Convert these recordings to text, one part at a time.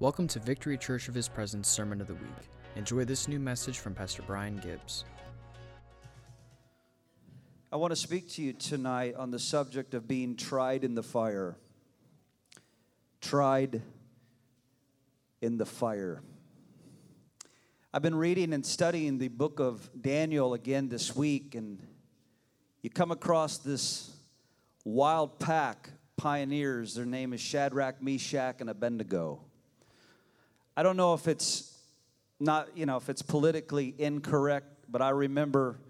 Welcome to Victory Church of His Presence Sermon of the Week. Enjoy this new message from Pastor Brian Gibbs. I want to speak to you tonight on the subject of being tried in the fire. Tried in the fire. I've been reading and studying the book of Daniel again this week, and you come across this wild pack pioneers. Their name is Shadrach, Meshach, and Abednego. I don't know if it's not, you know, if it's politically incorrect, but I remember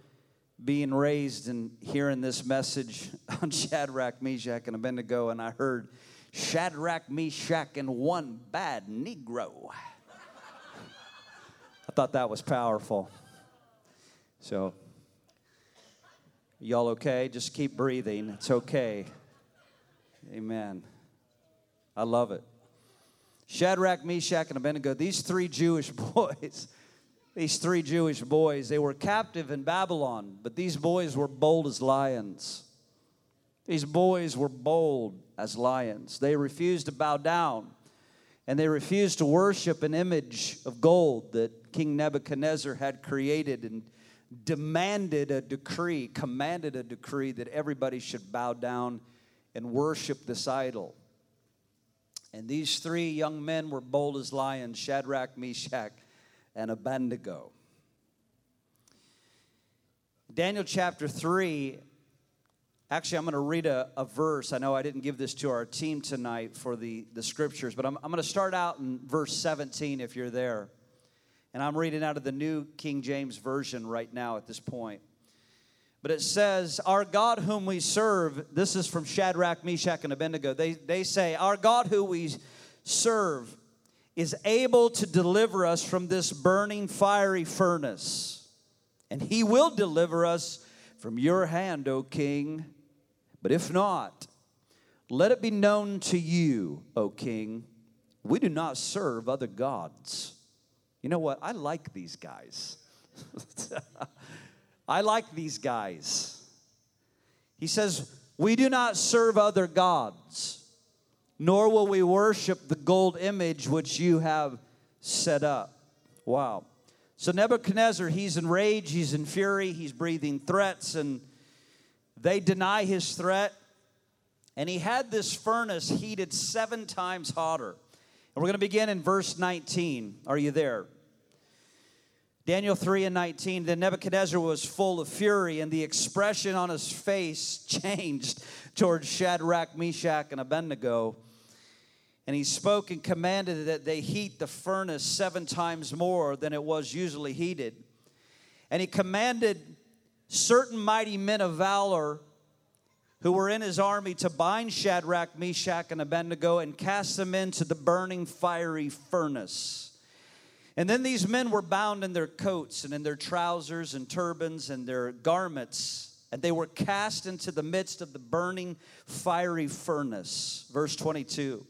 being raised and hearing this message on Shadrach, Meshach, and Abednego, and I heard Shadrach, Meshach, and one bad Negro. I thought that was powerful. So, y'all okay? Just keep breathing. It's okay. Amen. I love it. Shadrach, Meshach, and Abednego, these three Jewish boys, these three Jewish boys, they were captive in Babylon, but these boys were bold as lions. These boys were bold as lions. They refused to bow down and they refused to worship an image of gold that King Nebuchadnezzar had created and demanded a decree, commanded a decree that everybody should bow down and worship this idol. And these three young men were bold as lions Shadrach, Meshach, and Abednego. Daniel chapter 3, actually, I'm going to read a, a, verse. I know I didn't give this to our team tonight for the, the scriptures, but I'm, I'm going to start out in verse 17 if you're there. And I'm reading out of the New King James Version right now at this point. But it says, Our God whom we serve, this is from Shadrach, Meshach, and Abednego. They, they say, Our God who we serve is able to deliver us from this burning fiery furnace, and he will deliver us from your hand, O king. But if not, let it be known to you, O king, we do not serve other gods. You know what? I like these guys. I like these guys. He says, We do not serve other gods, nor will we worship the gold image which you have set up. Wow. So Nebuchadnezzar, he's in rage, he's in fury, he's breathing threats, and they deny his threat. And he had this furnace heated seven times hotter. And we're going to begin in verse 19. Are you there? Daniel 3 and 19, then Nebuchadnezzar was full of fury, and the expression on his face changed towards Shadrach, Meshach, and Abednego. And he spoke and commanded that they heat the furnace seven times more than it was usually heated. And he commanded certain mighty men of valor who were in his army to bind Shadrach, Meshach, and Abednego and cast them into the burning fiery furnace. And then these men were bound in their coats and in their trousers and turbans and their garments, and they were cast into the midst of the burning fiery furnace. Verse 22.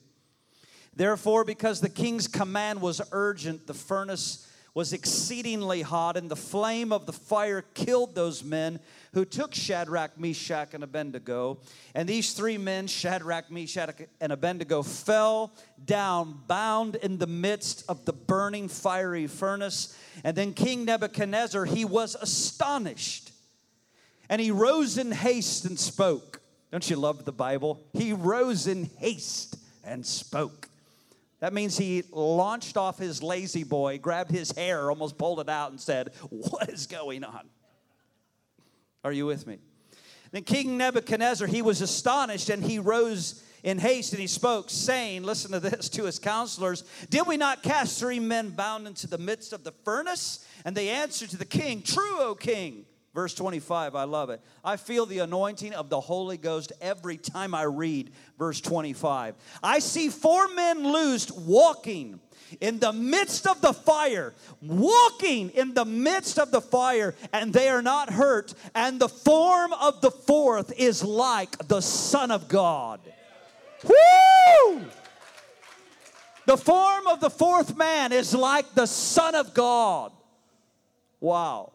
Therefore, because the king's command was urgent, the furnace was exceedingly hot, and the flame of the fire killed those men who took Shadrach, Meshach, and Abednego. And these three men, Shadrach, Meshach, and Abednego, fell down, bound in the midst of the burning fiery furnace. And then King Nebuchadnezzar, he was astonished. And he rose in haste and spoke. Don't you love the Bible? He rose in haste and spoke. That means he launched off his La-Z-Boy, grabbed his hair, almost pulled it out, and said, What is going on? Are you with me? Then King Nebuchadnezzar, he was astonished and he rose in haste and he spoke, saying, Listen to this to his counselors Did we not cast three men bound into the midst of the furnace? And they answered to the king, True, O king. Verse 25, I love it. I feel the anointing of the Holy Ghost every time I read verse 25. I see four men loosed walking in the midst of the fire, walking in the midst of the fire, and they are not hurt. And the form of the fourth is like the Son of God. Woo! The form of the fourth man is like the Son of God. Wow.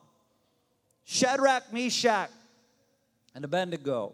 Shadrach, Meshach, and Abednego.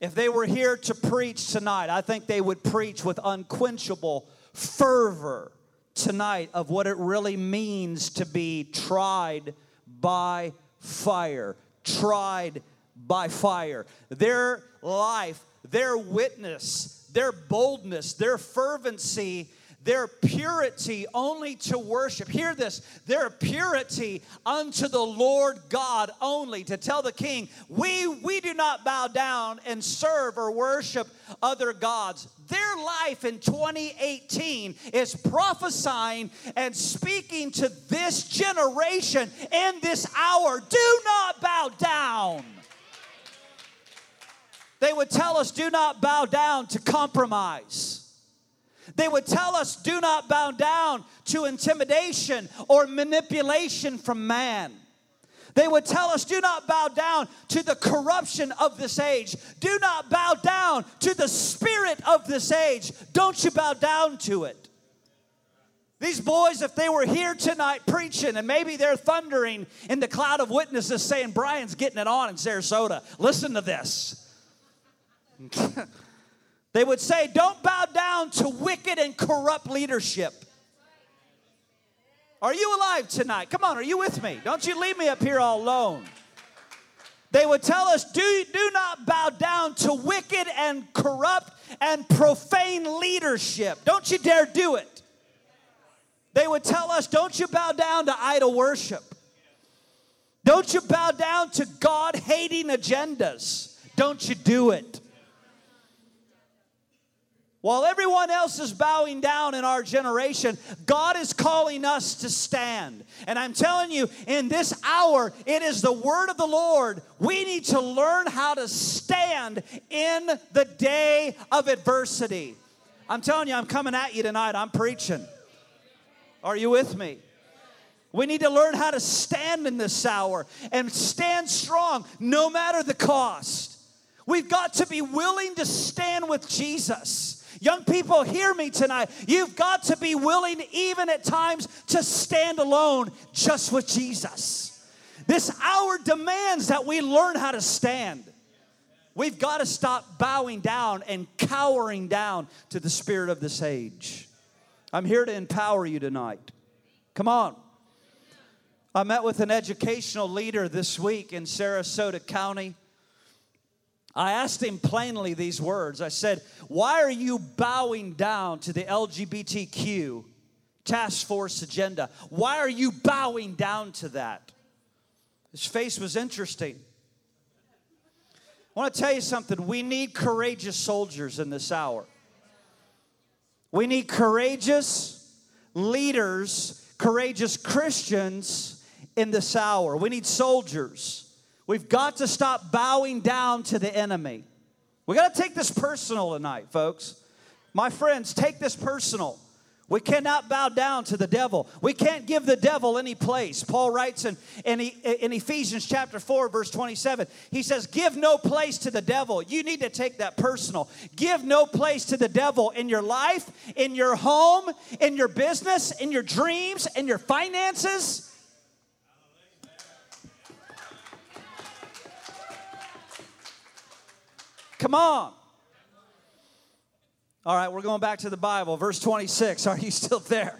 If they were here to preach tonight, I think they would preach with unquenchable fervor tonight of what it really means to be tried by fire. Tried by fire. Their life, their witness, their boldness, their fervency their purity only to worship. Hear this their purity unto the Lord God only. To tell the king, we, we do not bow down and serve or worship other gods. Their life in 2018 is prophesying and speaking to this generation in this hour. Do not bow down. They would tell us, do not bow down to compromise. They would tell us, do not bow down to intimidation or manipulation from man. They would tell us, do not bow down to the corruption of this age. Do not bow down to the spirit of this age. Don't you bow down to it. These boys, if they were here tonight preaching and maybe they're thundering in the cloud of witnesses saying, Brian's getting it on in Sarasota, listen to this. They would say, Don't bow down to wicked and corrupt leadership. Are you alive tonight? Come on, are you with me? Don't you leave me up here all alone. They would tell us, do, do not bow down to wicked and corrupt and profane leadership. Don't you dare do it. They would tell us, don't you bow down to idol worship. Don't you bow down to God hating agendas. Don't you do it. While everyone else is bowing down in our generation, God is calling us to stand. And I'm telling you, in this hour, it is the word of the Lord. We need to learn how to stand in the day of adversity. I'm telling you, I'm coming at you tonight. I'm preaching. Are you with me? We need to learn how to stand in this hour and stand strong no matter the cost. We've got to be willing to stand with Jesus. Young people, hear me tonight. You've got to be willing, even at times, to stand alone just with Jesus. This hour demands that we learn how to stand. We've got to stop bowing down and cowering down to the spirit of this age. I'm here to empower you tonight. Come on. I met with an educational leader this week in Sarasota County. I asked him plainly these words. I said, Why are you bowing down to the LGBTQ task force agenda? Why are you bowing down to that? His face was interesting. I want to tell you something. We need courageous soldiers in this hour. We need courageous leaders, courageous Christians in this hour. We need soldiers. We've got to stop bowing down to the enemy. We got to take this personal tonight, folks. My friends, take this personal. We cannot bow down to the devil. We can't give the devil any place. Paul writes in, in, in, Ephesians chapter 4, verse 27, he says, Give no place to the devil. You need to take that personal. Give no place to the devil in your life, in your home, in your business, in your dreams, in your finances. Come on. All right, we're going back to the Bible. Verse 26. Are you still there?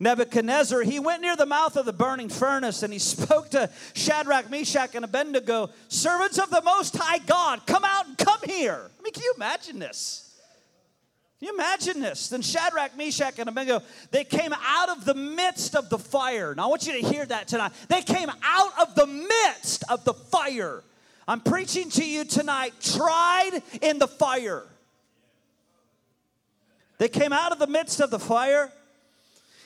Nebuchadnezzar, he went near the mouth of the burning furnace and he spoke to Shadrach, Meshach, and Abednego, servants of the Most High God, come out and come here. I mean, can you imagine this? Can you imagine this? Then Shadrach, Meshach, and Abednego, they came out of the midst of the fire. Now, I want you to hear that tonight. They came out of the midst of the fire. I'm preaching to you tonight, tried in the fire. They came out of the midst of the fire,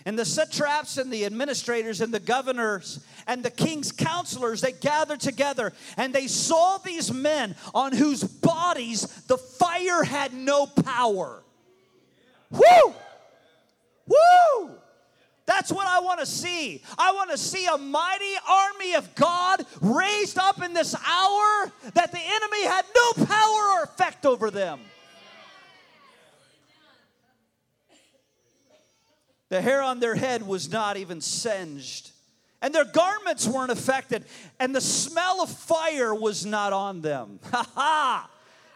and the satraps and the administrators and the governors and the king's counselors, they gathered together and they saw these men on whose bodies the fire had no power. Woo! Woo! That's what I want to see. I want to see a mighty army of God raised up in this hour that the enemy had no power or effect over them. The hair on their head was not even singed, and their garments weren't affected, and the smell of fire was not on them. Ha ha!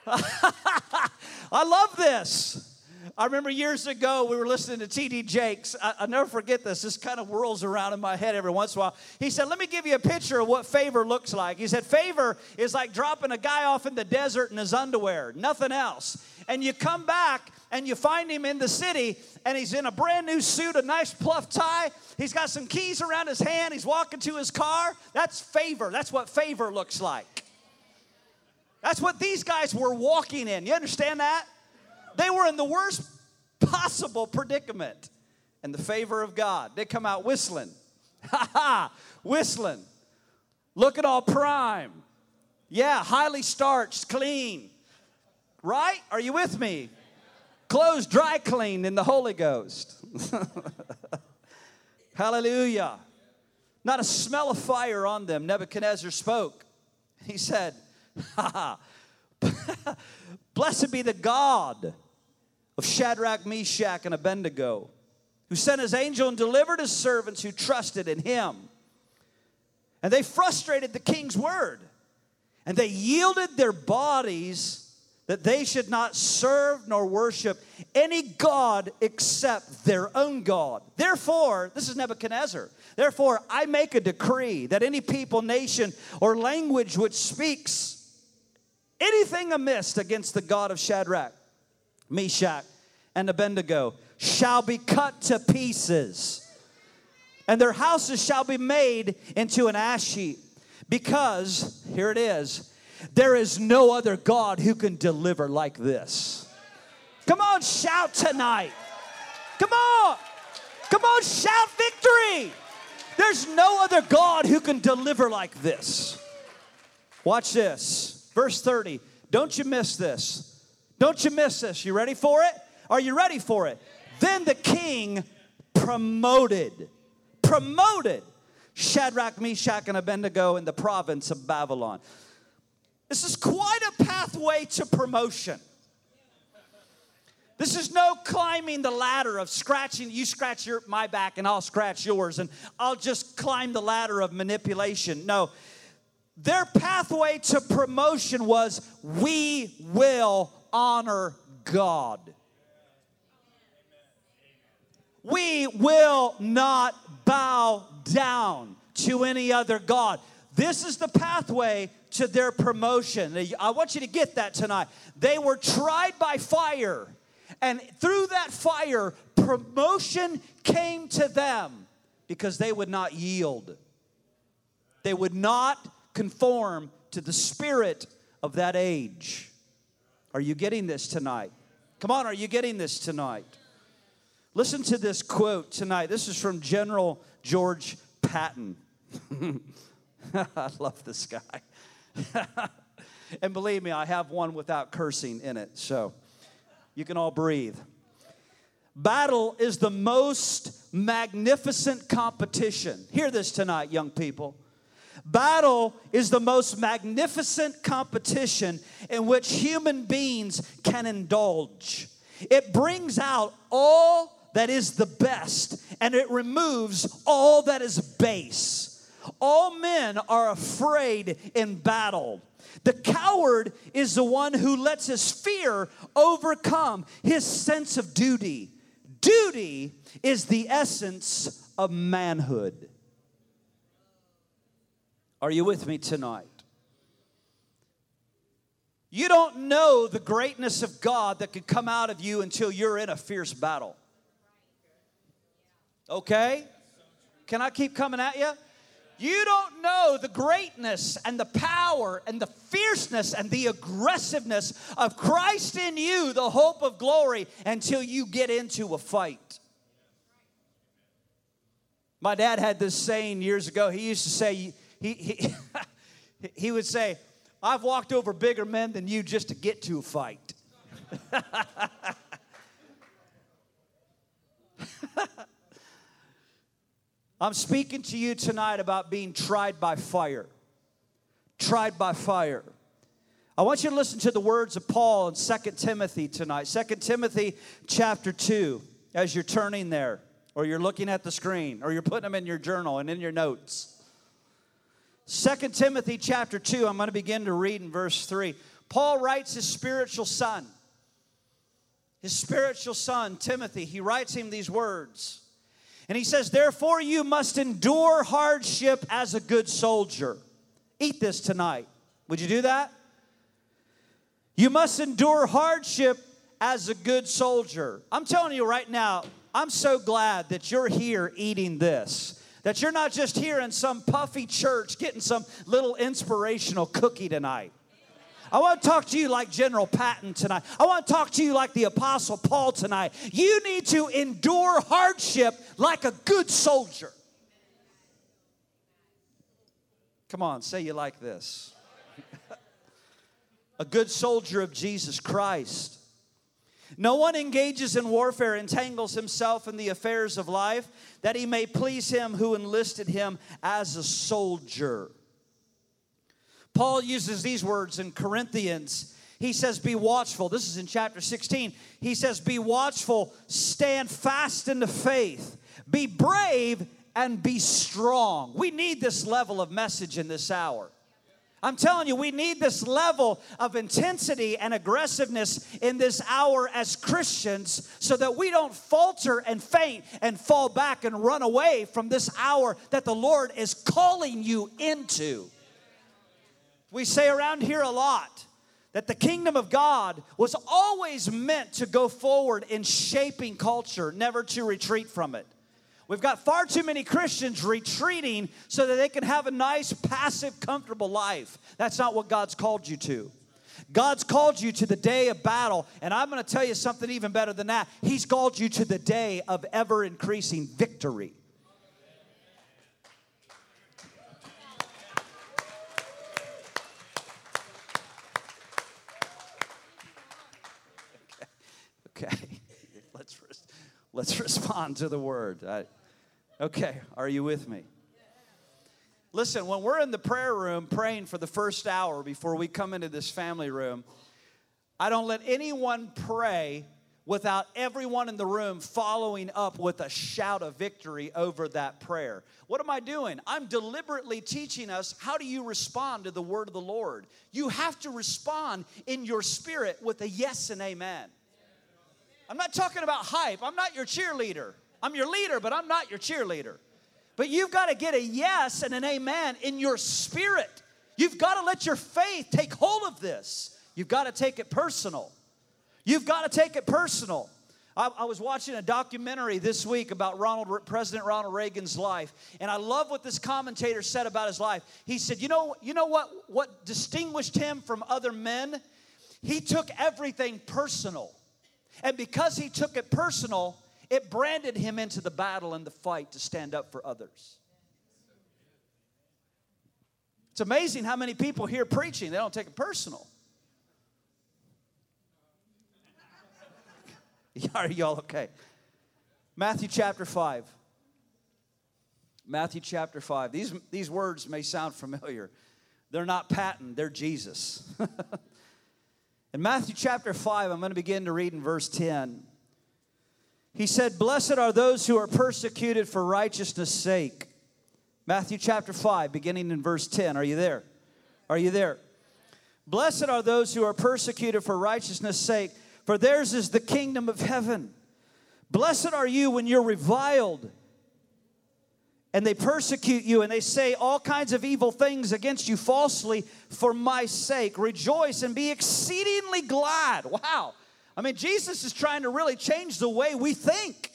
I love this. I remember years ago we were listening to T.D. Jakes. I, will never forget this. This kind of whirls around in my head every once in a while. He said, Let me give you a picture of what favor looks like. He said, Favor is like dropping a guy off in the desert in his underwear, nothing else. And you come back and you find him in the city and he's in a brand new suit, a nice pluff tie. He's got some keys around his hand. He's walking to his car. That's favor. That's what favor looks like. That's what these guys were walking in. You understand that? They were in the worst possible predicament. And the favor of God. They come out whistling. Ha ha, whistling. Looking all prime. Yeah, highly starched, clean. Right? Are you with me? Clothes dry cleaned in the Holy Ghost. Hallelujah. Not a smell of fire on them. Nebuchadnezzar spoke. He said, ha ha, blessed be the God of Shadrach, Meshach, and Abednego, who sent his angel and delivered his servants who trusted in him. And they frustrated the king's word, and they yielded their bodies that they should not serve nor worship any God except their own God. Therefore, this is Nebuchadnezzar. Therefore, I make a decree that any people, nation, or language which speaks anything amiss against the God of Shadrach, Meshach, and Abednego shall be cut to pieces, and their houses shall be made into an ash heap. Because, here it is, there is no other God who can deliver like this. Come on, shout tonight. Come on. Come on, shout victory. There's no other God who can deliver like this. Watch this. Verse 30. Don't you miss this. Don't you miss this. You ready for it? Are you ready for it? Then the king promoted, promoted Shadrach, Meshach, and Abednego in the province of Babylon. This is quite a pathway to promotion. This is no climbing the ladder of scratching. You scratch your, my back and I'll scratch yours, and I'll just climb the ladder of manipulation. No, their pathway to promotion was we will honor God. We will not bow down to any other God. This is the pathway to their promotion. I want you to get that tonight. They were tried by fire, and through that fire, promotion came to them because they would not yield. They would not conform to the spirit of that age. Are you getting this tonight? Come on, are you getting this tonight? Listen to this quote tonight. This is from General George Patton. I love this guy. and believe me, I have one without cursing in it, so you can all breathe. Battle is the most magnificent competition. Hear this tonight, young people. Battle is the most magnificent competition in which human beings can indulge. It brings out all that is the best and it removes all that is base. All men are afraid in battle. The coward is the one who lets his fear overcome his sense of duty. Duty is the essence of manhood. Are you with me tonight? You don't know the greatness of God that could come out of you until you're in a fierce battle. Okay? Can I keep coming at you? You don't know the greatness and the power and the fierceness and the aggressiveness of Christ in you, the hope of glory, until you get into a fight. My dad had this saying years ago. He used to say, he, he, he would say, I've walked over bigger men than you just to get to a fight. I'm speaking to you tonight about being tried by fire. Tried by fire. I want you to listen to the words of Paul in 2 Timothy tonight. 2 Timothy chapter 2, as you're turning there, or you're looking at the screen, or you're putting them in your journal and in your notes. Second Timothy chapter 2, I'm going to begin to read in verse 3. Paul writes his spiritual son. his spiritual son, Timothy, he writes him these words. And he says, Therefore, you must endure hardship as a good soldier. Eat this tonight. Would you do that? You must endure hardship as a good soldier. I'm telling you right now, I'm so glad that you're here eating this. That you're not just here in some puffy church getting some little inspirational cookie tonight. I want to talk to you like General Patton tonight. I want to talk to you like the Apostle Paul tonight. You need to endure hardship like a good soldier. Come on, say you like this. a good soldier of Jesus Christ. No one engages in warfare, entangles himself in the affairs of life, that he may please him who enlisted him as a soldier. Paul uses these words in Corinthians. He says, Be watchful. This is in chapter 16. He says, Be watchful, stand fast in the faith, be brave, and be strong. We need this level of message in this hour. I'm telling you, we need this level of intensity and aggressiveness in this hour as Christians so that we don't falter and faint and fall back and run away from this hour that the Lord is calling you into. We say around here a lot that the kingdom of God was always meant to go forward in shaping culture, never to retreat from it. We've got far too many Christians retreating so that they can have a nice, passive, comfortable life. That's not what God's called you to. God's called you to the day of battle, and I'm going to tell you something even better than that. He's called you to the day of ever increasing victory. Okay, let's let's respond to the word. I, okay, are you with me? Listen, when we're in the prayer room praying for the first hour before we come into this family room, I don't let anyone pray without everyone in the room following up with a shout of victory over that prayer. What am I doing? I'm deliberately teaching us how do you respond to the word of the Lord. You have to respond in your spirit with a yes and amen. I'm not talking about hype. I'm not your cheerleader. I'm your leader, but I'm not your cheerleader. But you've got to get a yes and an amen in your spirit. You've got to let your faith take hold of this. You've got to take it personal. You've got to take it personal. I, I, was watching a documentary this week about Ronald, President Ronald Reagan's life, and I love what this commentator said about his life. He said, "You know, you know what? What distinguished him from other men? He took everything personal." And because he took it personal, it branded him into the battle and the fight to stand up for others. It's amazing how many people hear preaching, they don't take it personal. Are y'all okay? Matthew chapter 5. Matthew chapter 5. These, these words may sound familiar. They're not Patton, they're Jesus. In Matthew chapter 5, I'm going to begin to read in verse 10. He said, Blessed are those who are persecuted for righteousness' sake. Matthew chapter 5, beginning in verse 10. Are you there? Are you there? Blessed are those who are persecuted for righteousness' sake, for theirs is the kingdom of heaven. Blessed are you when you're reviled and they persecute you and they say all kinds of evil things against you falsely for my sake. Rejoice and be exceedingly glad. Wow. I mean, Jesus is trying to really change the way we think.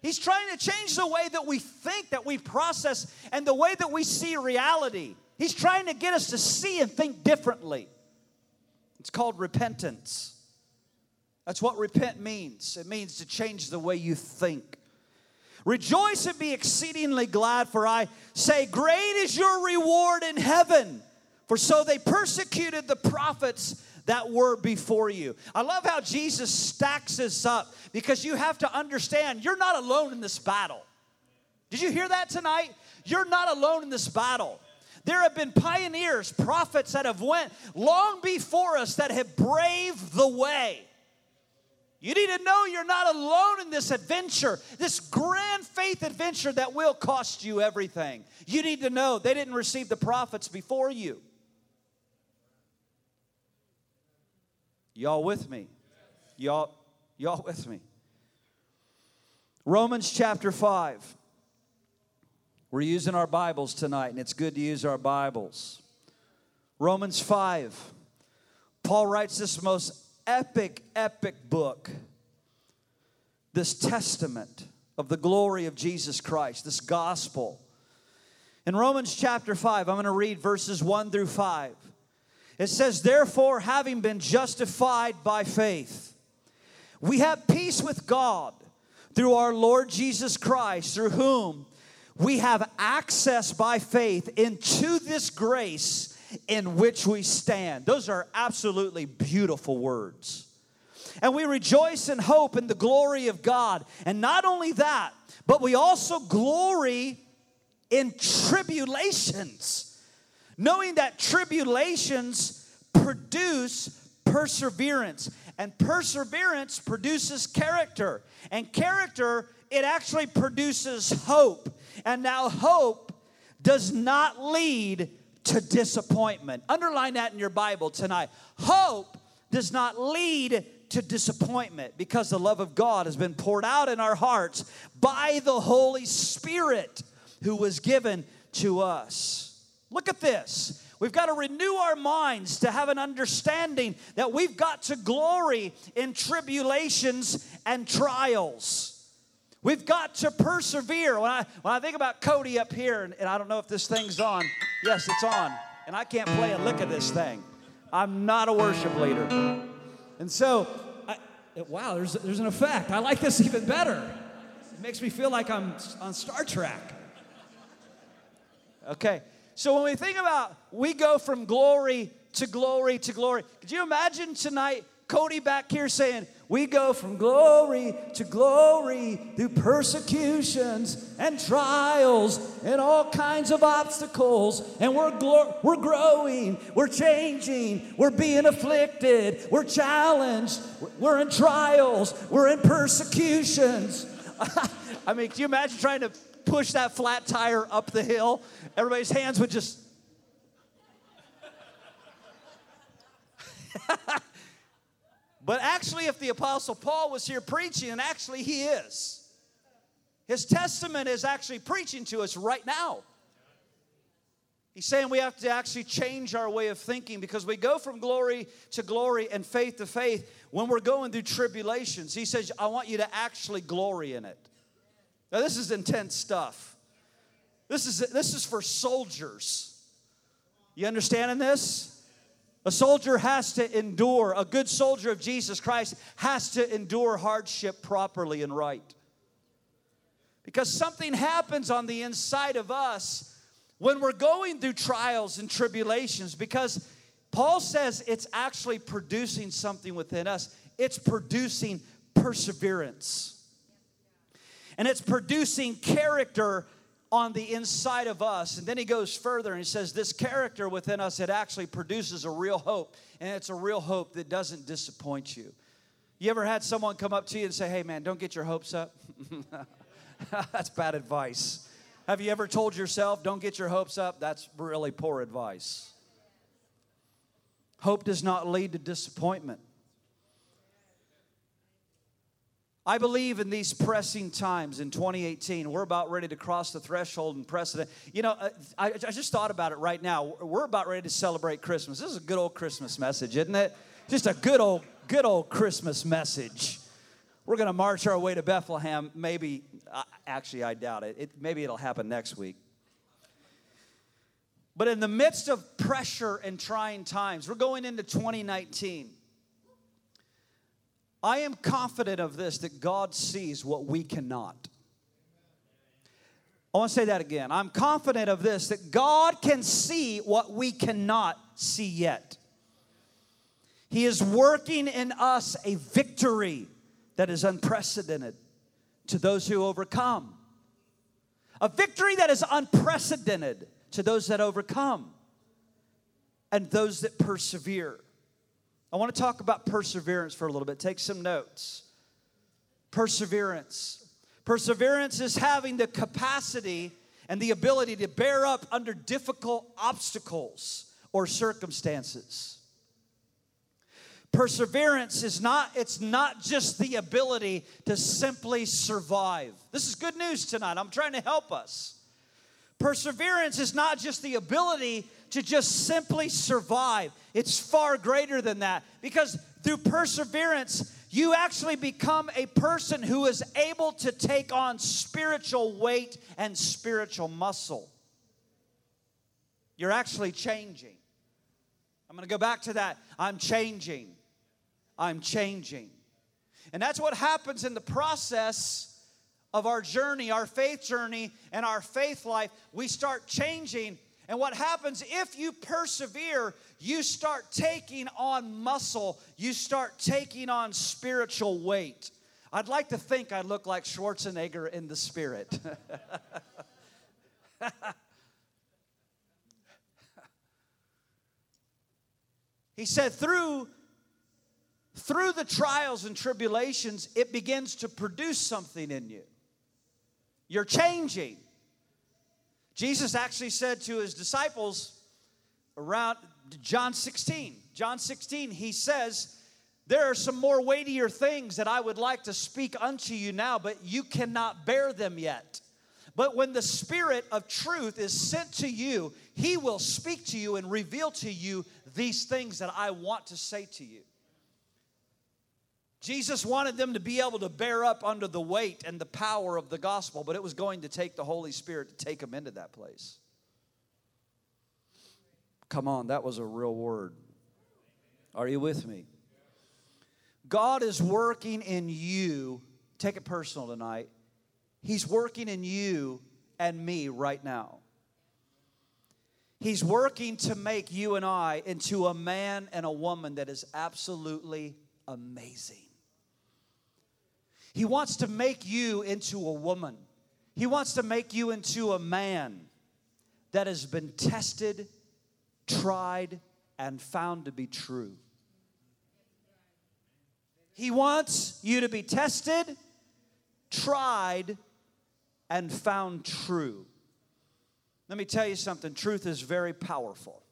He's trying to change the way that we think, that we process, and the way that we see reality. He's trying to get us to see and think differently. It's called repentance. That's what repent means. It means to change the way you think. Rejoice and be exceedingly glad, for I say, Great is your reward in heaven. For so they persecuted the prophets that were before you. I love how Jesus stacks this up because you have to understand you're not alone in this battle. Did you hear that tonight? You're not alone in this battle. There have been pioneers, prophets that have went long before us that have braved the way. You need to know you're not alone in this adventure, this grand faith adventure that will cost you everything. You need to know they didn't receive the prophets before you. Y'all with me? Y'all Y'all with me? Romans chapter 5. We're using our Bibles tonight, and it's good to use our Bibles. Romans 5. Paul writes this most epic, epic book, this testament of the glory of Jesus Christ, this gospel. In Romans chapter 5, I'm going to read verses 1 through 5. It says, Therefore, having been justified by faith, we have peace with God through our Lord Jesus Christ, through whom we have access by faith into this grace in which we stand. Those are absolutely beautiful words. And we rejoice and hope in the glory of God. And not only that, but we also glory in tribulations, knowing that tribulations produce perseverance. And perseverance produces character. And character, it actually produces hope. And now hope does not lead to disappointment. Underline that in your Bible tonight. Hope does not lead to disappointment because the love of God has been poured out in our hearts by the Holy Spirit who was given to us. Look at this. We've got to renew our minds to have an understanding that we've got to glory in tribulations and trials. We've got to persevere. When I, when I think about Cody up here, and, and I don't know if this thing's on. Yes, it's on. And I can't play a lick of this thing. I'm not a worship leader. And so, I, wow, there's, there's an effect. I like this even better. It makes me feel like I'm on Star Trek. Okay, so when we think about we go from glory to glory to glory, could you imagine tonight Cody back here saying, We go from glory to glory through persecutions and trials and all kinds of obstacles. And we're, we're growing, we're changing, we're being afflicted, we're challenged, we're in trials, we're in persecutions. I mean, can you imagine trying to push that flat tire up the hill? Everybody's hands would just. But actually, if the Apostle Paul was here preaching, and actually he is, his testament is actually preaching to us right now. He's saying we have to actually change our way of thinking because we go from glory to glory and faith to faith when we're going through tribulations. He says, I want you to actually glory in it. Now, this is intense stuff. This is, this is for soldiers. You understanding this? A soldier has to endure, a good soldier of Jesus Christ has to endure hardship properly and right. Because something happens on the inside of us when we're going through trials and tribulations, because Paul says it's actually producing something within us, it's producing perseverance. And it's producing character on the inside of us. And then he goes further and he says, This character within us, it actually produces a real hope. And it's a real hope that doesn't disappoint you. You ever had someone come up to you and say, Hey, man, don't get your hopes up? That's bad advice. Have you ever told yourself, Don't get your hopes up? That's really poor advice. Hope does not lead to disappointment. I believe in these pressing times in 2018. We're about ready to cross the threshold and precedent. You know, uh, I, I, just thought about it right now. We're about ready to celebrate Christmas. This is a good old Christmas message, isn't it? Just a good old, good old Christmas message. We're going to march our way to Bethlehem. Maybe, uh, actually, I doubt it. it. Maybe it'll happen next week. But in the midst of pressure and trying times, we're going into 2019. I am confident of this that God sees what we cannot. I want to say that again. I'm confident of this that God can see what we cannot see yet. He is working in us a victory that is unprecedented to those who overcome. A victory that is unprecedented to those that overcome and those that persevere. I want to talk about perseverance for a little bit. Take some notes. Perseverance. Perseverance is having the capacity and the ability to bear up under difficult obstacles or circumstances. Perseverance is not, it's not just the ability to simply survive. This is good news tonight. I'm trying to help us. Perseverance is not just the ability to just simply survive, it's far greater than that because through perseverance, you actually become a person who is able to take on spiritual weight and spiritual muscle. You're actually changing. I'm going to go back to that. I'm changing. I'm changing. And that's what happens in the process of our journey, our faith journey, and our faith life. We start changing. And what happens if you persevere, you start taking on muscle, you start taking on spiritual weight. I'd like to think I look like Schwarzenegger in the spirit. he said, through through the trials and tribulations, it begins to produce something in you. You're changing. Jesus actually said to his disciples around John 16, John 16, he says, There are some more weightier things that I would like to speak unto you now, but you cannot bear them yet. But when the Spirit of truth is sent to you, he will speak to you and reveal to you these things that I want to say to you. Jesus wanted them to be able to bear up under the weight and the power of the gospel, but it was going to take the Holy Spirit to take them into that place. Come on, that was a real word. Are you with me? God is working in you. Take it personal tonight. He's working in you and me right now. He's working to make you and I into a man and a woman that is absolutely amazing. He wants to make you into a woman. He wants to make you into a man that has been tested, tried, and found to be true. He wants you to be tested, tried, and found true. Let me tell you something truth is very powerful.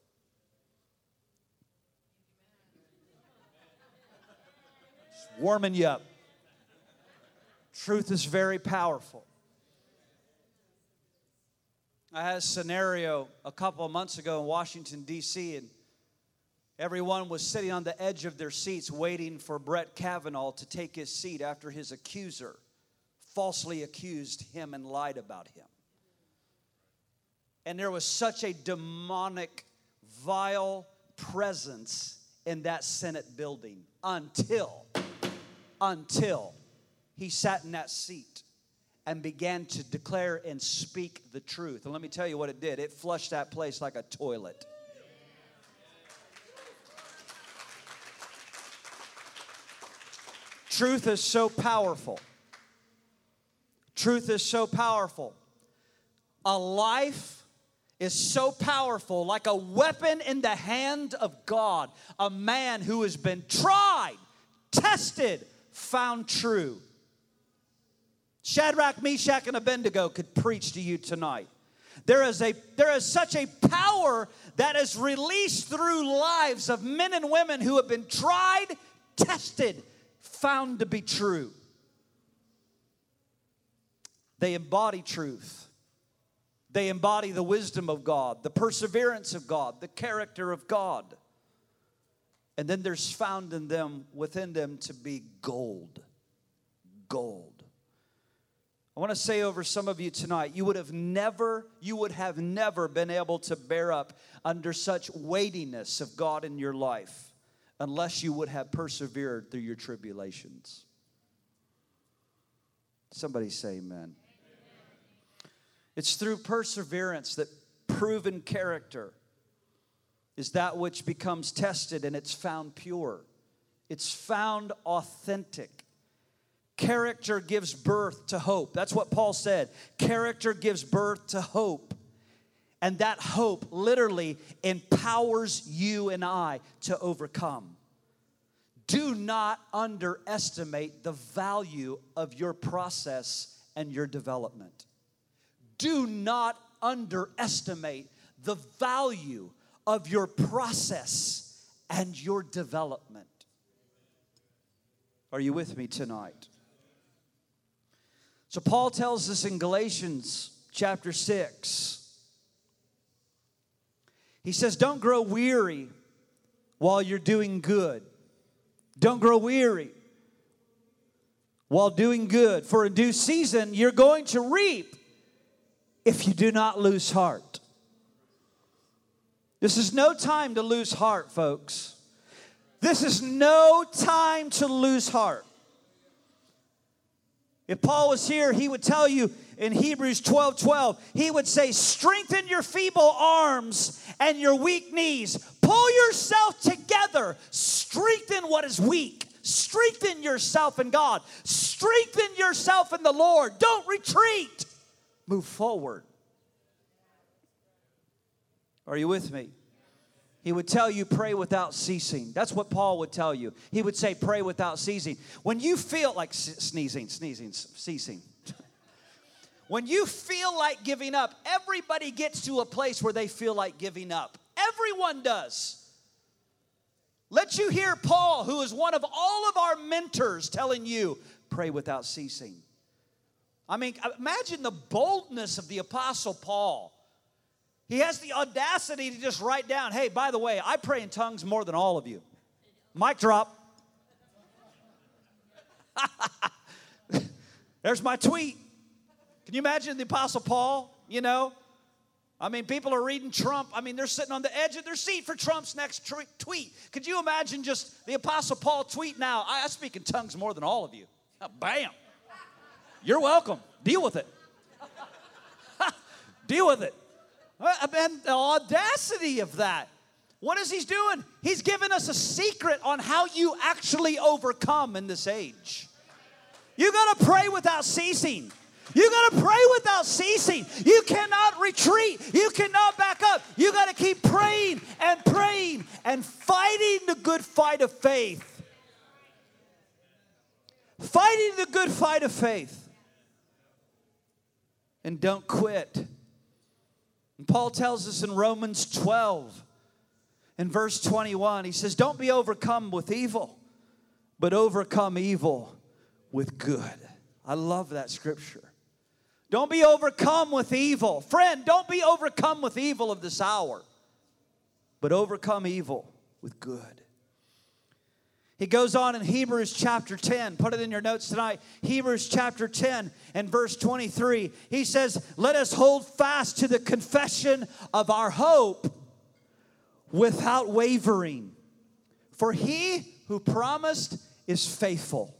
Warming you up. Truth is very powerful. I had a scenario a couple of months ago in Washington, D.C., and everyone was sitting on the edge of their seats waiting for Brett Kavanaugh to take his seat after his accuser falsely accused him and lied about him. And there was such a demonic, vile presence in that Senate building until, until he sat in that seat and began to declare and speak the truth. And let me tell you what it did it flushed that place like a toilet. Truth is so powerful. Truth is so powerful. A life is so powerful, like a weapon in the hand of God. A man who has been tried, tested, found true. Shadrach, Meshach, and Abednego could preach to you tonight. There is, a, there is such a power that is released through lives of men and women who have been tried, tested, found to be true. They embody truth. They embody the wisdom of God, the perseverance of God, the character of God. And then there's found in them, within them, to be gold. Gold. I want to say over some of you tonight, you would have never, you would have never been able to bear up under such weightiness of God in your life unless you would have persevered through your tribulations. Somebody say amen. It's through perseverance that proven character is that which becomes tested and it's found pure. It's found authentic. Character gives birth to hope. That's what Paul said. Character gives birth to hope. And that hope literally empowers you and I to overcome. Do not underestimate the value of your process and your development. Do not underestimate the value of your process and your development. Are you with me tonight? So, Paul tells us in Galatians chapter 6, he says, Don't grow weary while you're doing good. Don't grow weary while doing good, for in due season you're going to reap if you do not lose heart. This is no time to lose heart, folks. This is no time to lose heart. If Paul was here, he would tell you in Hebrews 12 12, he would say, Strengthen your feeble arms and your weak knees. Pull yourself together. Strengthen what is weak. Strengthen yourself in God. Strengthen yourself in the Lord. Don't retreat. Move forward. Are you with me? He would tell you, pray without ceasing. That's what Paul would tell you. He would say, pray without ceasing. When you feel like sneezing, sneezing, ceasing. when you feel like giving up, everybody gets to a place where they feel like giving up. Everyone does. Let you hear Paul, who is one of all of our mentors, telling you, pray without ceasing. I mean, imagine the boldness of the Apostle Paul. He has the audacity to just write down, hey, by the way, I pray in tongues more than all of you. Mic drop. There's my tweet. Can you imagine the Apostle Paul? You know, I mean, people are reading Trump. I mean, they're sitting on the edge of their seat for Trump's next tweet. Could you imagine just the Apostle Paul tweet now? I, I speak in tongues more than all of you. Bam. You're welcome. Deal with it. Deal with it. And the audacity of that. What is he doing? He's giving us a secret on how you actually overcome in this age. You got to pray without ceasing. You got to pray without ceasing. You cannot retreat. You cannot back up. You got to keep praying and praying and fighting the good fight of faith. Fighting the good fight of faith. And don't quit. Paul tells us in Romans 12, in verse 21, he says, Don't be overcome with evil, but overcome evil with good. I love that scripture. Don't be overcome with evil. Friend, don't be overcome with evil of this hour, but overcome evil with good. He goes on in Hebrews chapter 10. Put it in your notes tonight. Hebrews chapter 10 and verse 23. He says, Let us hold fast to the confession of our hope without wavering. For he who promised is faithful.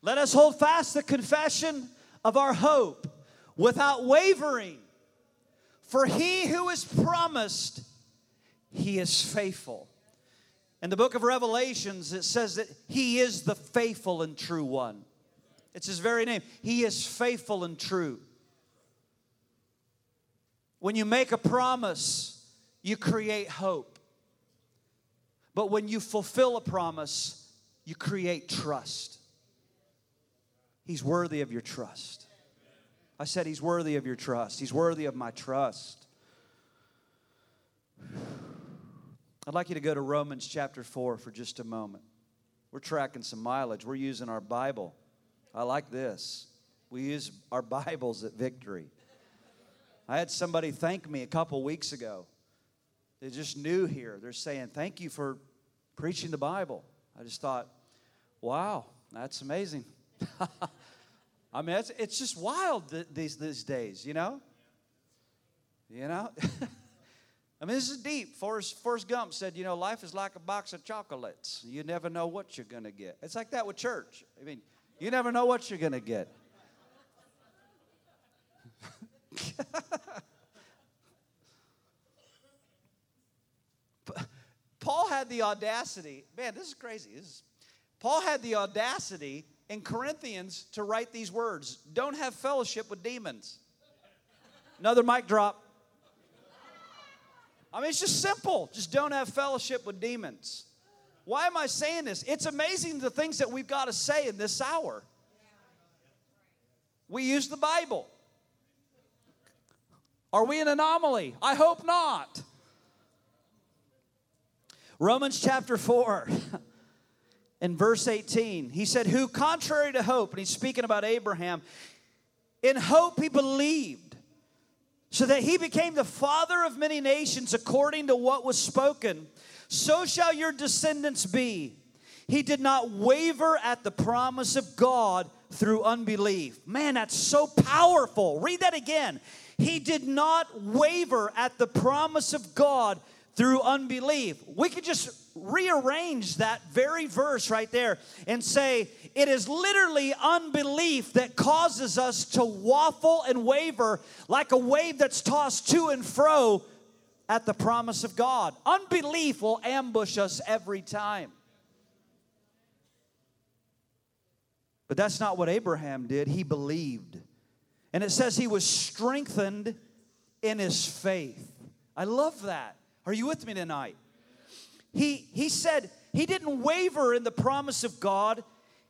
Let us hold fast the confession of our hope without wavering. For he who is promised, he is faithful. In the book of Revelations, it says that he is the faithful and true one. It's his very name. He is faithful and true. When you make a promise, you create hope. But when you fulfill a promise, you create trust. He's worthy of your trust. I said, He's worthy of your trust. He's worthy of my trust. I'd like you to go to Romans chapter 4 for just a moment. We're tracking some mileage. We're using our Bible. I like this. We use our Bibles at victory. I had somebody thank me a couple weeks ago. They're just new here. They're saying, Thank you for preaching the Bible. I just thought, wow, that's amazing. I mean, it's, it's just wild th- these, these days, you know? You know? I mean, this is deep. Forrest, Forrest Gump said, you know, life is like a box of chocolates. You never know what you're going to get. It's like that with church. I mean, you never know what you're going to get. Paul had the audacity, man, this is crazy. This is, Paul had the audacity in Corinthians to write these words Don't have fellowship with demons. Another mic drop. I mean, it's just simple. Just don't have fellowship with demons. Why am I saying this? It's amazing the things that we've got to say in this hour. We use the Bible. Are we an anomaly? I hope not. Romans chapter 4 in verse 18, he said, Who, contrary to hope, and he's speaking about Abraham, in hope he believed, so that he became the father of many nations according to what was spoken. So shall your descendants be. He did not waver at the promise of God through unbelief. Man, that's so powerful. Read that again. He did not waver at the promise of God through unbelief. We could just rearrange that very verse right there and say it is literally unbelief that causes us to waffle and waver like a wave that's tossed to and fro at the promise of God. Unbelief will ambush us every time. But that's not what Abraham did. He believed. And it says he was strengthened in his faith. I love that. Are you with me tonight? He, he said he didn't waver in the promise of God,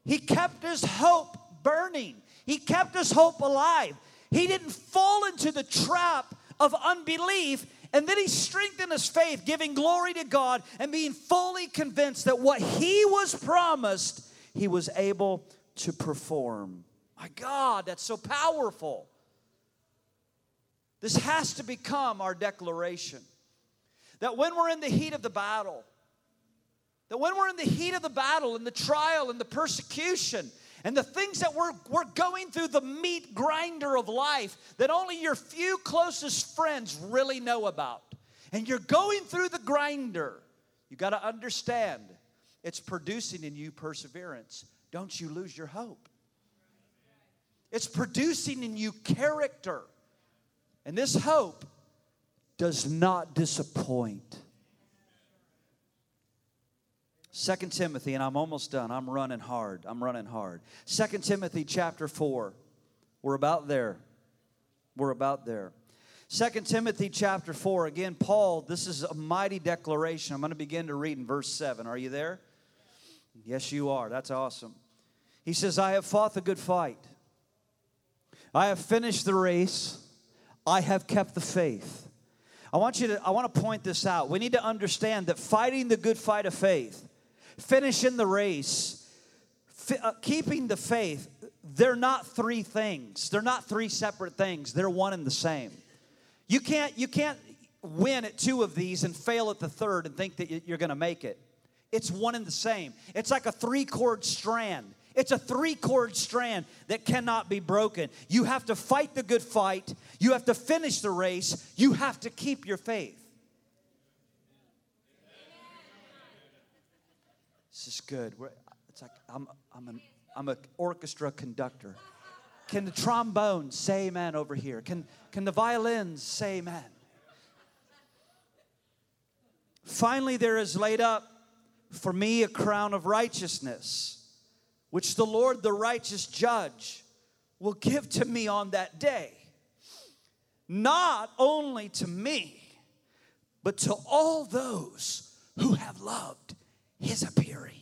he kept his hope burning, he kept his hope alive. He didn't fall into the trap of unbelief. And then he strengthened his faith, giving glory to God and being fully convinced that what he was promised, he was able to perform. My God, that's so powerful. This has to become our declaration that when we're in the heat of the battle, that when we're in the heat of the battle and the trial and the persecution and the things that we're, we're going through, the meat grinder of life that only your few closest friends really know about, and you're going through the grinder, you got to understand it's producing in you perseverance. Don't you lose your hope. It's producing in you character. And this hope does not disappoint. Second Timothy, and I'm almost done. I'm running hard. I'm running hard. Second Timothy chapter 4. We're about there. We're about there. Second Timothy chapter 4. Again, Paul, this is a mighty declaration. I'm going to begin to read in verse 7. Are you there? Yes, you are. That's awesome. He says, I have fought the good fight. I have finished the race. I have kept the faith. I want you to I want to point this out. We need to understand that fighting the good fight of faith, finishing the race, uh, keeping the faith, they're not three things. They're not three separate things. They're one and the same. You can't you can't win at two of these and fail at the third and think that you're going to make it. It's one and the same. It's like a three cord strand. It's a three cord strand that cannot be broken. You have to fight the good fight, you have to finish the race, you have to keep your faith. This is good. We're, it's like I'm, I'm, an, I'm an orchestra conductor. Can the trombone say amen over here? Can, can the violins say amen? Finally, there is laid up for me a crown of righteousness which the Lord, the righteous judge, will give to me on that day. Not only to me, but to all those who have loved his appearing.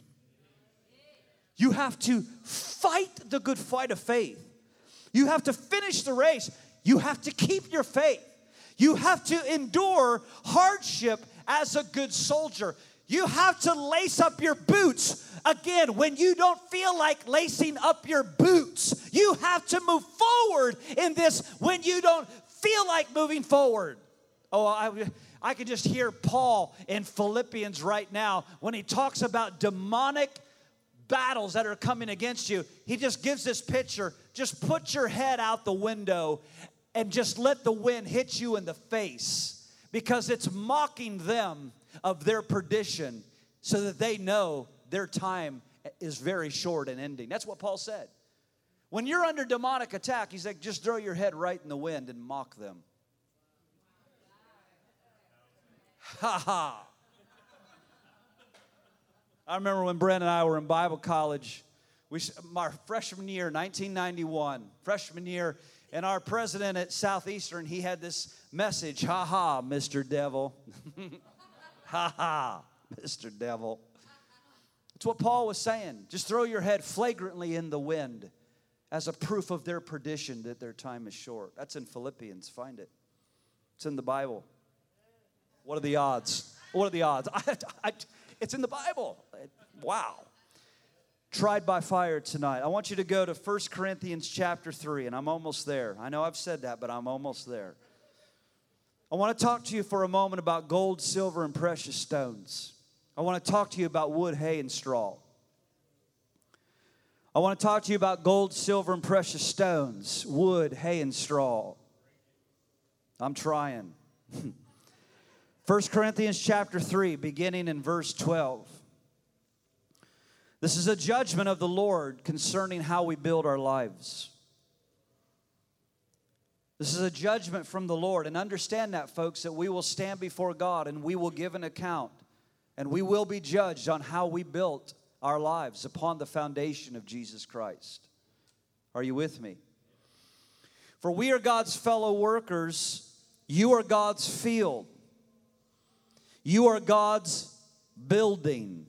You have to fight the good fight of faith. You have to finish the race. You have to keep your faith. You have to endure hardship as a good soldier. You have to lace up your boots again when you don't feel like lacing up your boots. You have to move forward in this when you don't feel like moving forward. Oh, I, I can just hear Paul in Philippians right now when he talks about demonic battles that are coming against you. He just gives this picture just put your head out the window and just let the wind hit you in the face because it's mocking them of their perdition so that they know their time is very short and ending. That's what Paul said. When you're under demonic attack, he's like, just throw your head right in the wind and mock them. Ha ha. I remember when Brent and I were in Bible college, we, my freshman year, 1991, freshman year, and our president at Southeastern, he had this message, ha ha, Mr. Devil. Ha ha, Mr. Devil. It's what Paul was saying. Just throw your head flagrantly in the wind as a proof of their perdition that their time is short. That's in Philippians. Find it. It's in the Bible. What are the odds? What are the odds? I, I, it's in the Bible. Wow. Tried by fire tonight. I want you to go to 1 Corinthians chapter 3, and I'm almost there. I know I've said that, but I'm almost there. I want to talk to you for a moment about gold, silver, and precious stones. I want to talk to you about wood, hay, and straw. I want to talk to you about gold, silver, and precious stones, wood, hay, and straw. I'm trying. 1 Corinthians chapter 3, beginning in verse 12. This is a judgment of the Lord concerning how we build our lives. This is a judgment from the Lord. And understand that, folks, that we will stand before God and we will give an account and we will be judged on how we built our lives upon the foundation of Jesus Christ. Are you with me? For we are God's fellow workers, you are God's field, you are God's building.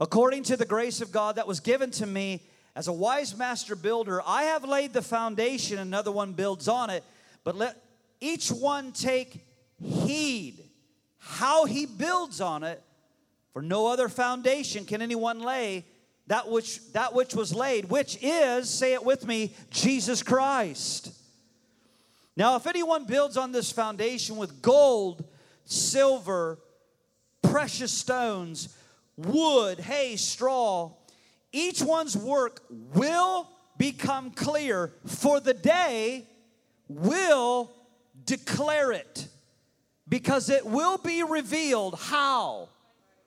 According to the grace of God that was given to me as a wise master builder, I have laid the foundation, another one builds on it, but let each one take heed how he builds on it for no other foundation can anyone lay that which that which was laid, which is, say it with me, Jesus Christ. Now, if anyone builds on this foundation with gold, silver, precious stones, wood, hay, straw, each one's work will become clear, for the day will declare it, because it will be revealed how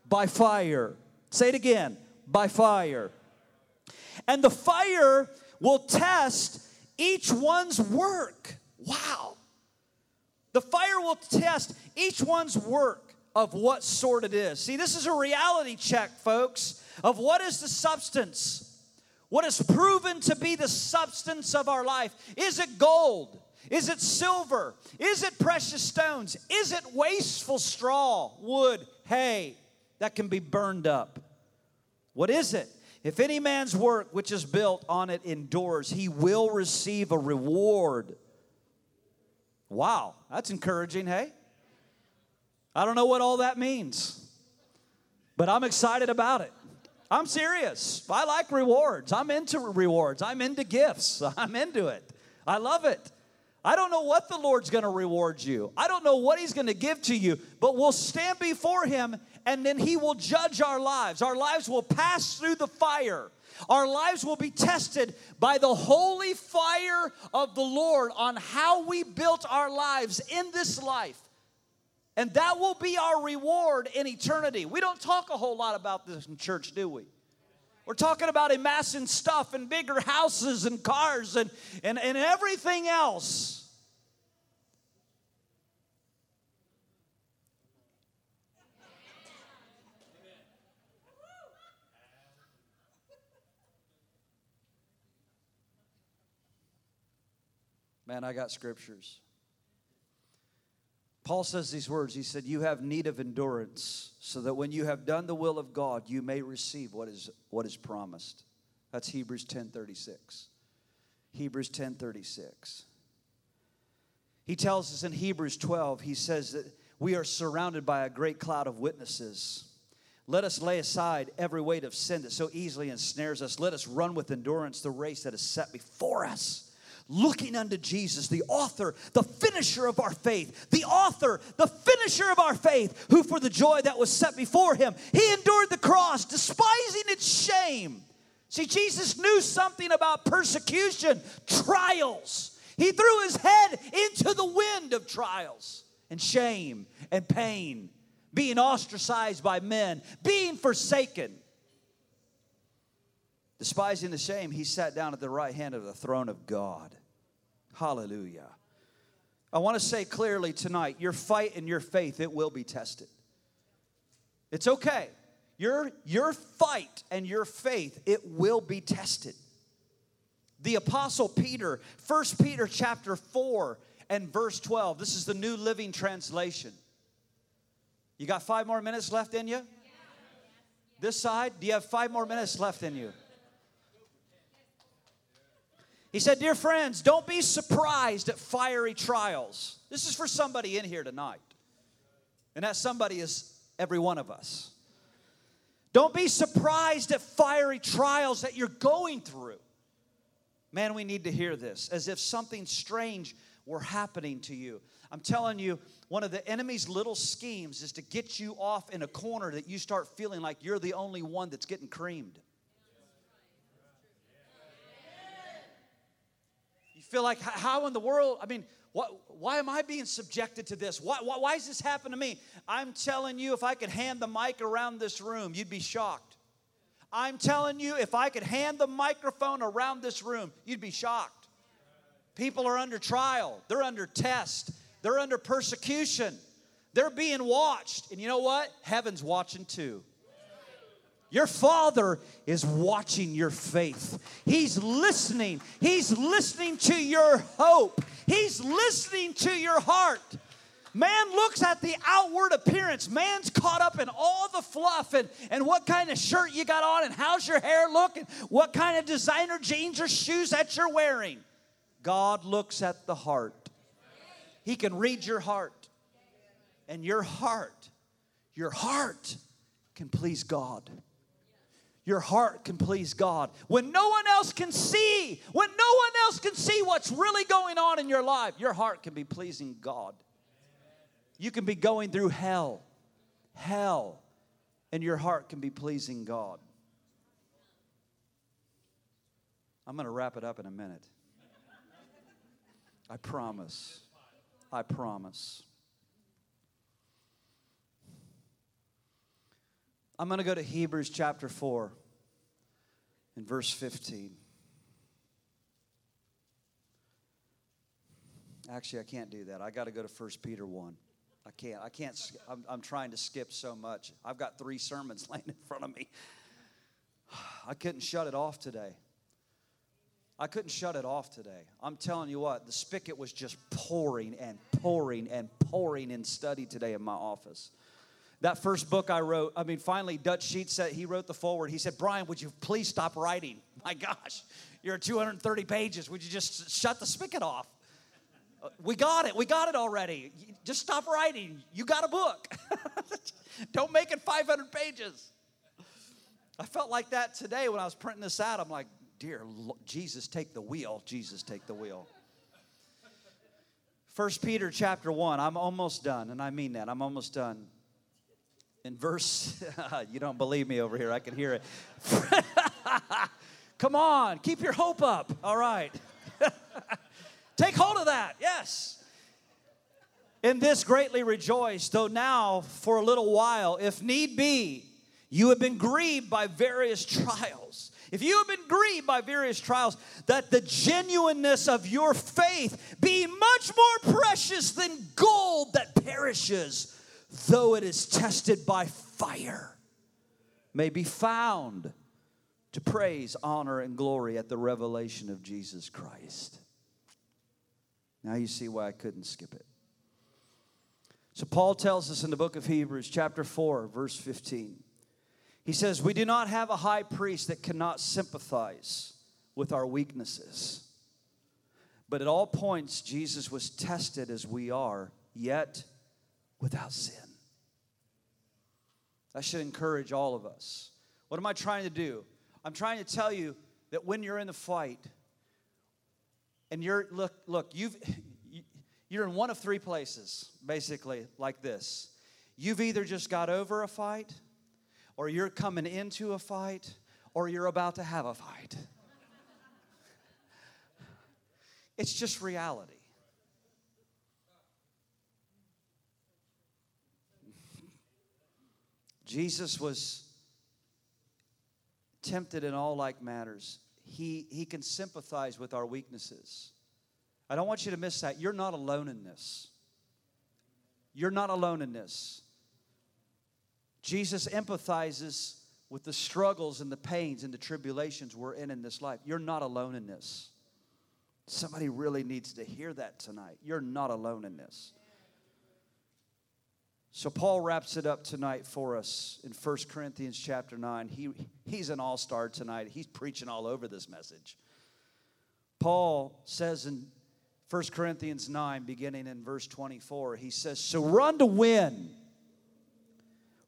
by fire. Say it again by fire. And the fire will test each one's work. Wow. The fire will test each one's work of what sort it is. See, this is a reality check, folks, of what is the substance. What is proven to be the substance of our life? Is it gold? Is it silver? Is it precious stones? Is it wasteful straw, wood, hay? that can be burned up. What is it? If any man's work which is built on it endures, he will receive a reward. Wow, that's encouraging, hey? I don't know what all that means, but I'm excited about it. I'm serious. I like rewards. I'm into rewards. I'm into gifts. I'm into it. I love it. I don't know what the Lord's going to reward you. I don't know what He's going to give to you, but we'll stand before Him and then He will judge our lives. Our lives will pass through the fire. Our lives will be tested by the holy fire of the Lord on how we built our lives in this life. And that will be our reward in eternity. We don't talk a whole lot about this in church, do we? We're talking about amassing stuff and bigger houses and cars and, and, and everything else. Man, I got scriptures. Paul says these words. He said, You have need of endurance, so that when you have done the will of God, you may receive what is, what is promised. That's Hebrews 10 36. Hebrews 10 36. He tells us in Hebrews 12, he says that we are surrounded by a great cloud of witnesses. Let us lay aside every weight of sin that so easily ensnares us. Let us run with endurance the race that is set before us looking unto Jesus, the author, the finisher of our faith, the author, the finisher of our faith, who for the joy that was set before him, he endured the cross, despising its shame. See, Jesus knew something about persecution, trials. He threw his head into the wind of trials and shame and pain, being ostracized by men, being forsaken. Despising the shame, he sat down at the right hand of the throne of God. Hallelujah. I want to say clearly tonight your fight and your faith, it will be tested. It's okay. Your, your fight and your faith, it will be tested. The apostle Peter, 1 Peter chapter 4 and verse 12. This is the New Living Translation. You got five more minutes left in you? This side, do you have five more minutes left in you? He said, Dear friends, don't be surprised at fiery trials. This is for somebody in here tonight. And that somebody is every one of us. Don't be surprised at fiery trials that you're going through. Man, we need to hear this as if something strange were happening to you. I'm telling you, one of the enemy's little schemes is to get you off in a corner that you start feeling like you're the only one that's getting creamed. Feel like, how in the world? I mean, what, why am I being subjected to this? Why, why, why this happen to me? I'm telling you, if I could hand the mic around this room, you'd be shocked. I'm telling you, if I could hand the microphone around this room, you'd be shocked. People are under trial, they're under test, they're under persecution, they're being watched. And you know what? Heaven's watching too. Your father is watching your faith. He's listening. He's listening to your hope. He's listening to your heart. Man looks at the outward appearance. Man's caught up in all the fluff and, and what kind of shirt you got on and how's your hair looking, what kind of designer jeans or shoes that you're wearing. God looks at the heart. He can read your heart. And your heart, your heart can please God. Your heart can please God. When no one else can see, when no one else can see what's really going on in your life, your heart can be pleasing God. You can be going through hell, hell, and your heart can be pleasing God. I'm going to wrap it up in a minute. I promise. I promise. I'm going to go to Hebrews chapter 4 and verse 15. Actually, I can't do that. I got to go to 1 Peter 1. I can't. I can't. I'm, I'm trying to skip so much. I've got three sermons laying in front of me. I couldn't shut it off today. I couldn't shut it off today. I'm telling you what, the spigot was just pouring and pouring and pouring in study today in my office. That first book I wrote, I mean, finally, Dutch Sheets said, he wrote the foreword. He said, Brian, would you please stop writing? My gosh, you're 230 pages. Would you just shut the spigot off? Uh, we got it. We got it already. Just stop writing. You got a book. Don't make it 500 pages. I felt like that today when I was printing this out. I'm like, dear Jesus, take the wheel. Jesus, take the wheel. First Peter chapter 1. I'm almost done, and I mean that. I'm almost done. In verse, you don't believe me over here. I can hear it. Come on, keep your hope up. All right. Take hold of that. Yes. In this greatly rejoice, though now for a little while, if need be, you have been grieved by various trials. If you have been grieved by various trials, that the genuineness of your faith be much more precious than gold that perishes, though it is tested by fire, may be found to praise, honor, and glory at the revelation of Jesus Christ. Now you see why I couldn't skip it. So Paul tells us in the book of Hebrews, chapter 4, verse 15. He says, We do not have a high priest that cannot sympathize with our weaknesses. But at all points, Jesus was tested as we are, yet without sin. That should encourage all of us. What am I trying to do? I'm trying to tell you that when you're in the fight, and you're look look you've you're in one of three places basically like this you've either just got over a fight or you're coming into a fight or you're about to have a fight it's just reality jesus was tempted in all like matters he, he can sympathize with our weaknesses. I don't want you to miss that. You're not alone in this. You're not alone in this. Jesus empathizes with the struggles and the pains and the tribulations we're in in this life. You're not alone in this. Somebody really needs to hear that tonight. You're not alone in this. So Paul wraps it up tonight for us in 1 Corinthians chapter 9. He, he's an all-star tonight. He's preaching all over this message. Paul says in 1 Corinthians 9, beginning in verse 24, he says, So run to win.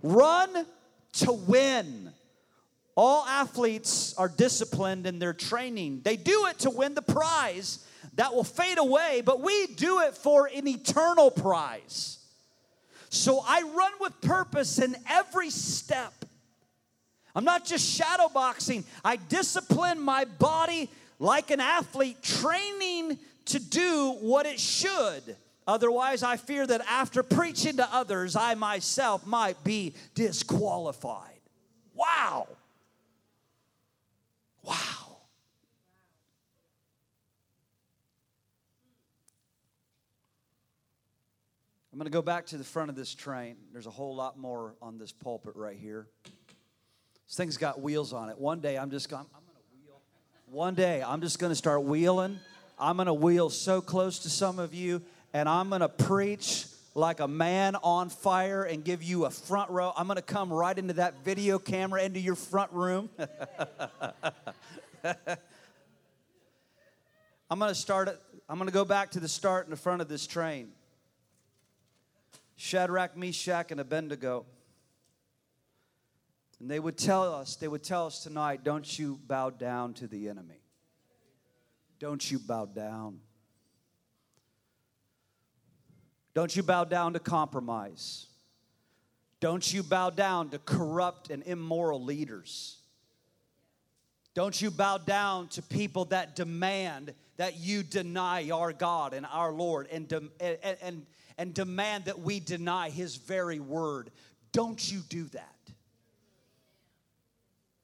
Run to win. All athletes are disciplined in their training. They do it to win the prize that will fade away, but we do it for an eternal prize. So I run with purpose in every step. I'm not just shadowboxing, I discipline my body like an athlete, training to do what it should. Otherwise, I fear that after preaching to others, I myself might be disqualified. Wow. Wow. I'm going to go back to the front of this train. There's a whole lot more on this pulpit right here. This thing's got wheels on it. One day I'm just going, I'm going to wheel. One day I'm just going to start wheeling. I'm going to wheel so close to some of you, and I'm going to preach like a man on fire and give you a front row. I'm going to come right into that video camera into your front room. I'm going to start. I'm going to go back to the start in the front of this train. Shadrach, Meshach, and Abednego. And they would tell us, they would tell us tonight, don't you bow down to the enemy. Don't you bow down. Don't you bow down to compromise. Don't you bow down to corrupt and immoral leaders. Don't you bow down to people that demand that you deny our God and our Lord and, and, and, and demand that we deny His very word. Don't you do that.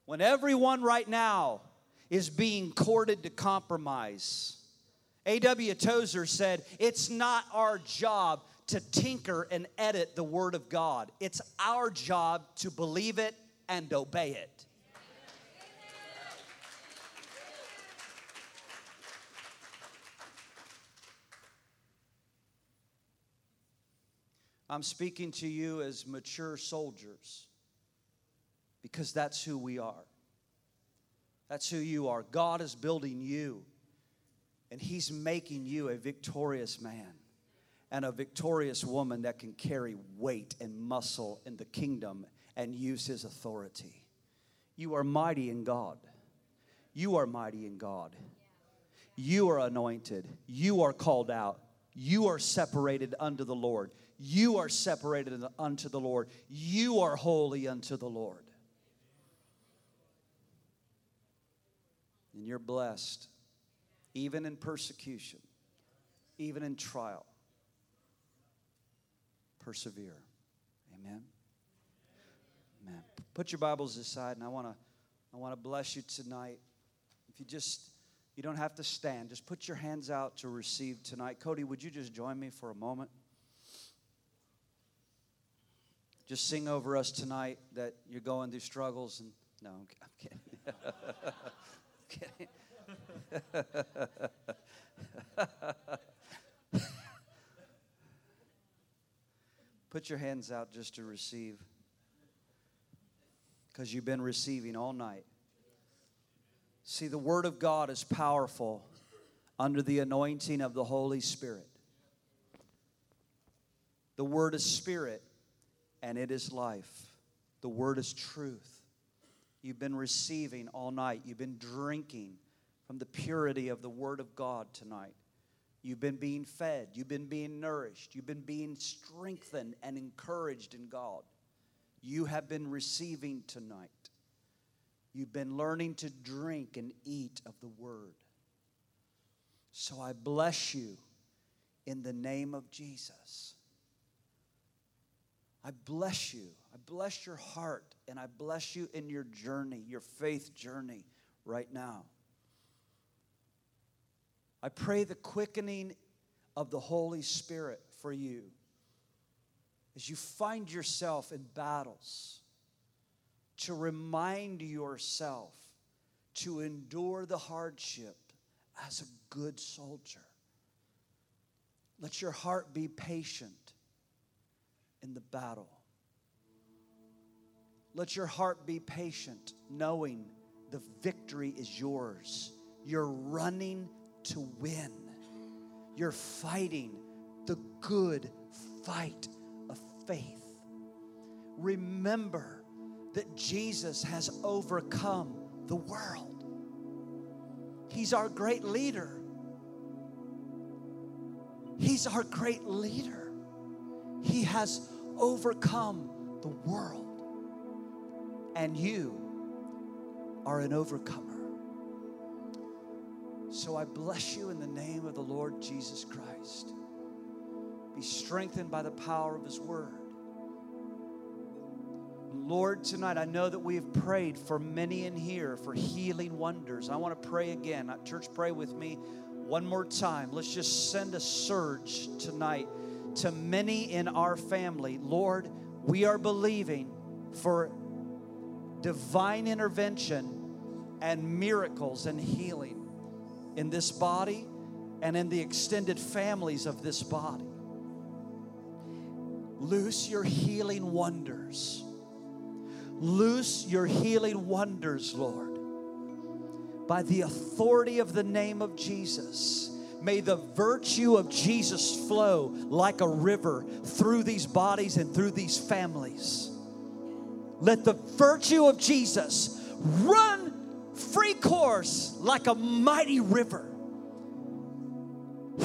When everyone right now is being courted to compromise, A.W. Tozer said, It's not our job to tinker and edit the Word of God, it's our job to believe it and obey it. I'm speaking to you as mature soldiers because that's who we are. That's who you are. God is building you, and He's making you a victorious man and a victorious woman that can carry weight and muscle in the kingdom and use His authority. You are mighty in God. You are mighty in God. You are anointed. You are called out. You are separated unto the Lord. You are separated unto the Lord. You are holy unto the Lord. And you're blessed, even in persecution, even in trial. Persevere. Amen. Amen. Put your Bibles aside, and I want to I want to bless you tonight. If you just you don't have to stand, just put your hands out to receive tonight. Cody, would you just join me for a moment? Just sing over us tonight that you're going through struggles and no i'm kidding kidding. Put your hands out just to receive because you've been receiving all night. See the word of god is powerful under the anointing of the holy spirit. The word is spirit and it is life. The word is truth. You've been receiving all night, you've been drinking from the purity of the word of God tonight. You've been being fed, you've been being nourished, you've been being strengthened and encouraged in God. You have been receiving tonight. You've been learning to drink and eat of the word. So I bless you in the name of Jesus. I bless you. I bless your heart and I bless you in your journey, your faith journey right now. I pray the quickening of the Holy Spirit for you as you find yourself in battles to remind yourself to endure the hardship as a good soldier. Let your heart be patient in the battle. Let your heart be patient, knowing the victory is yours. You're running to win. You're fighting the good fight of faith. Remember that Jesus has overcome the world. He's our great leader. He's our great leader. He has overcome the world. And you are an overcomer. So I bless you in the name of the Lord Jesus Christ. Be strengthened by the power of His Word. Lord, tonight I know that we have prayed for many in here for healing wonders. I want to pray again. Church, pray with me one more time. Let's just send a surge tonight to many in our family. Lord, we are believing for divine intervention and miracles and healing in this body and in the extended families of this body. Loose your healing wonders. Loose your healing wonders, Lord. By the authority of the name of Jesus, may the virtue of Jesus flow like a river through these bodies and through these families. Let the virtue of Jesus run free course like a mighty river,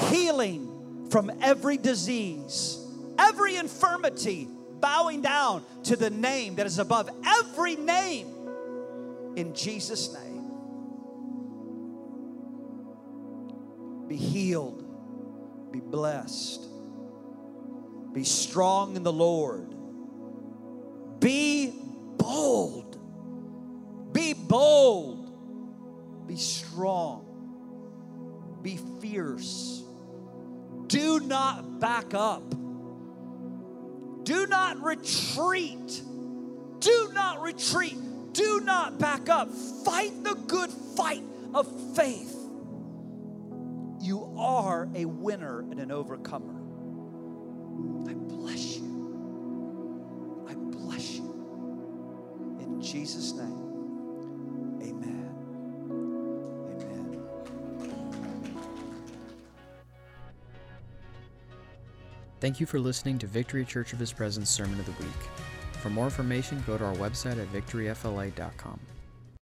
healing from every disease, every infirmity, bowing down to the name that is above every name in Jesus' name. Be healed, be blessed, be strong in the Lord, be bold, be bold, be strong, be fierce. Do not back up. Do not retreat. Do not retreat. Do not back up. Fight the good fight of faith. You are a winner and an overcomer. I bless you. I bless you. In Jesus' name, amen. Amen. Thank you for listening to Victory Church of His Presence Sermon of the Week. For more information, go to our website at victoryfla.com.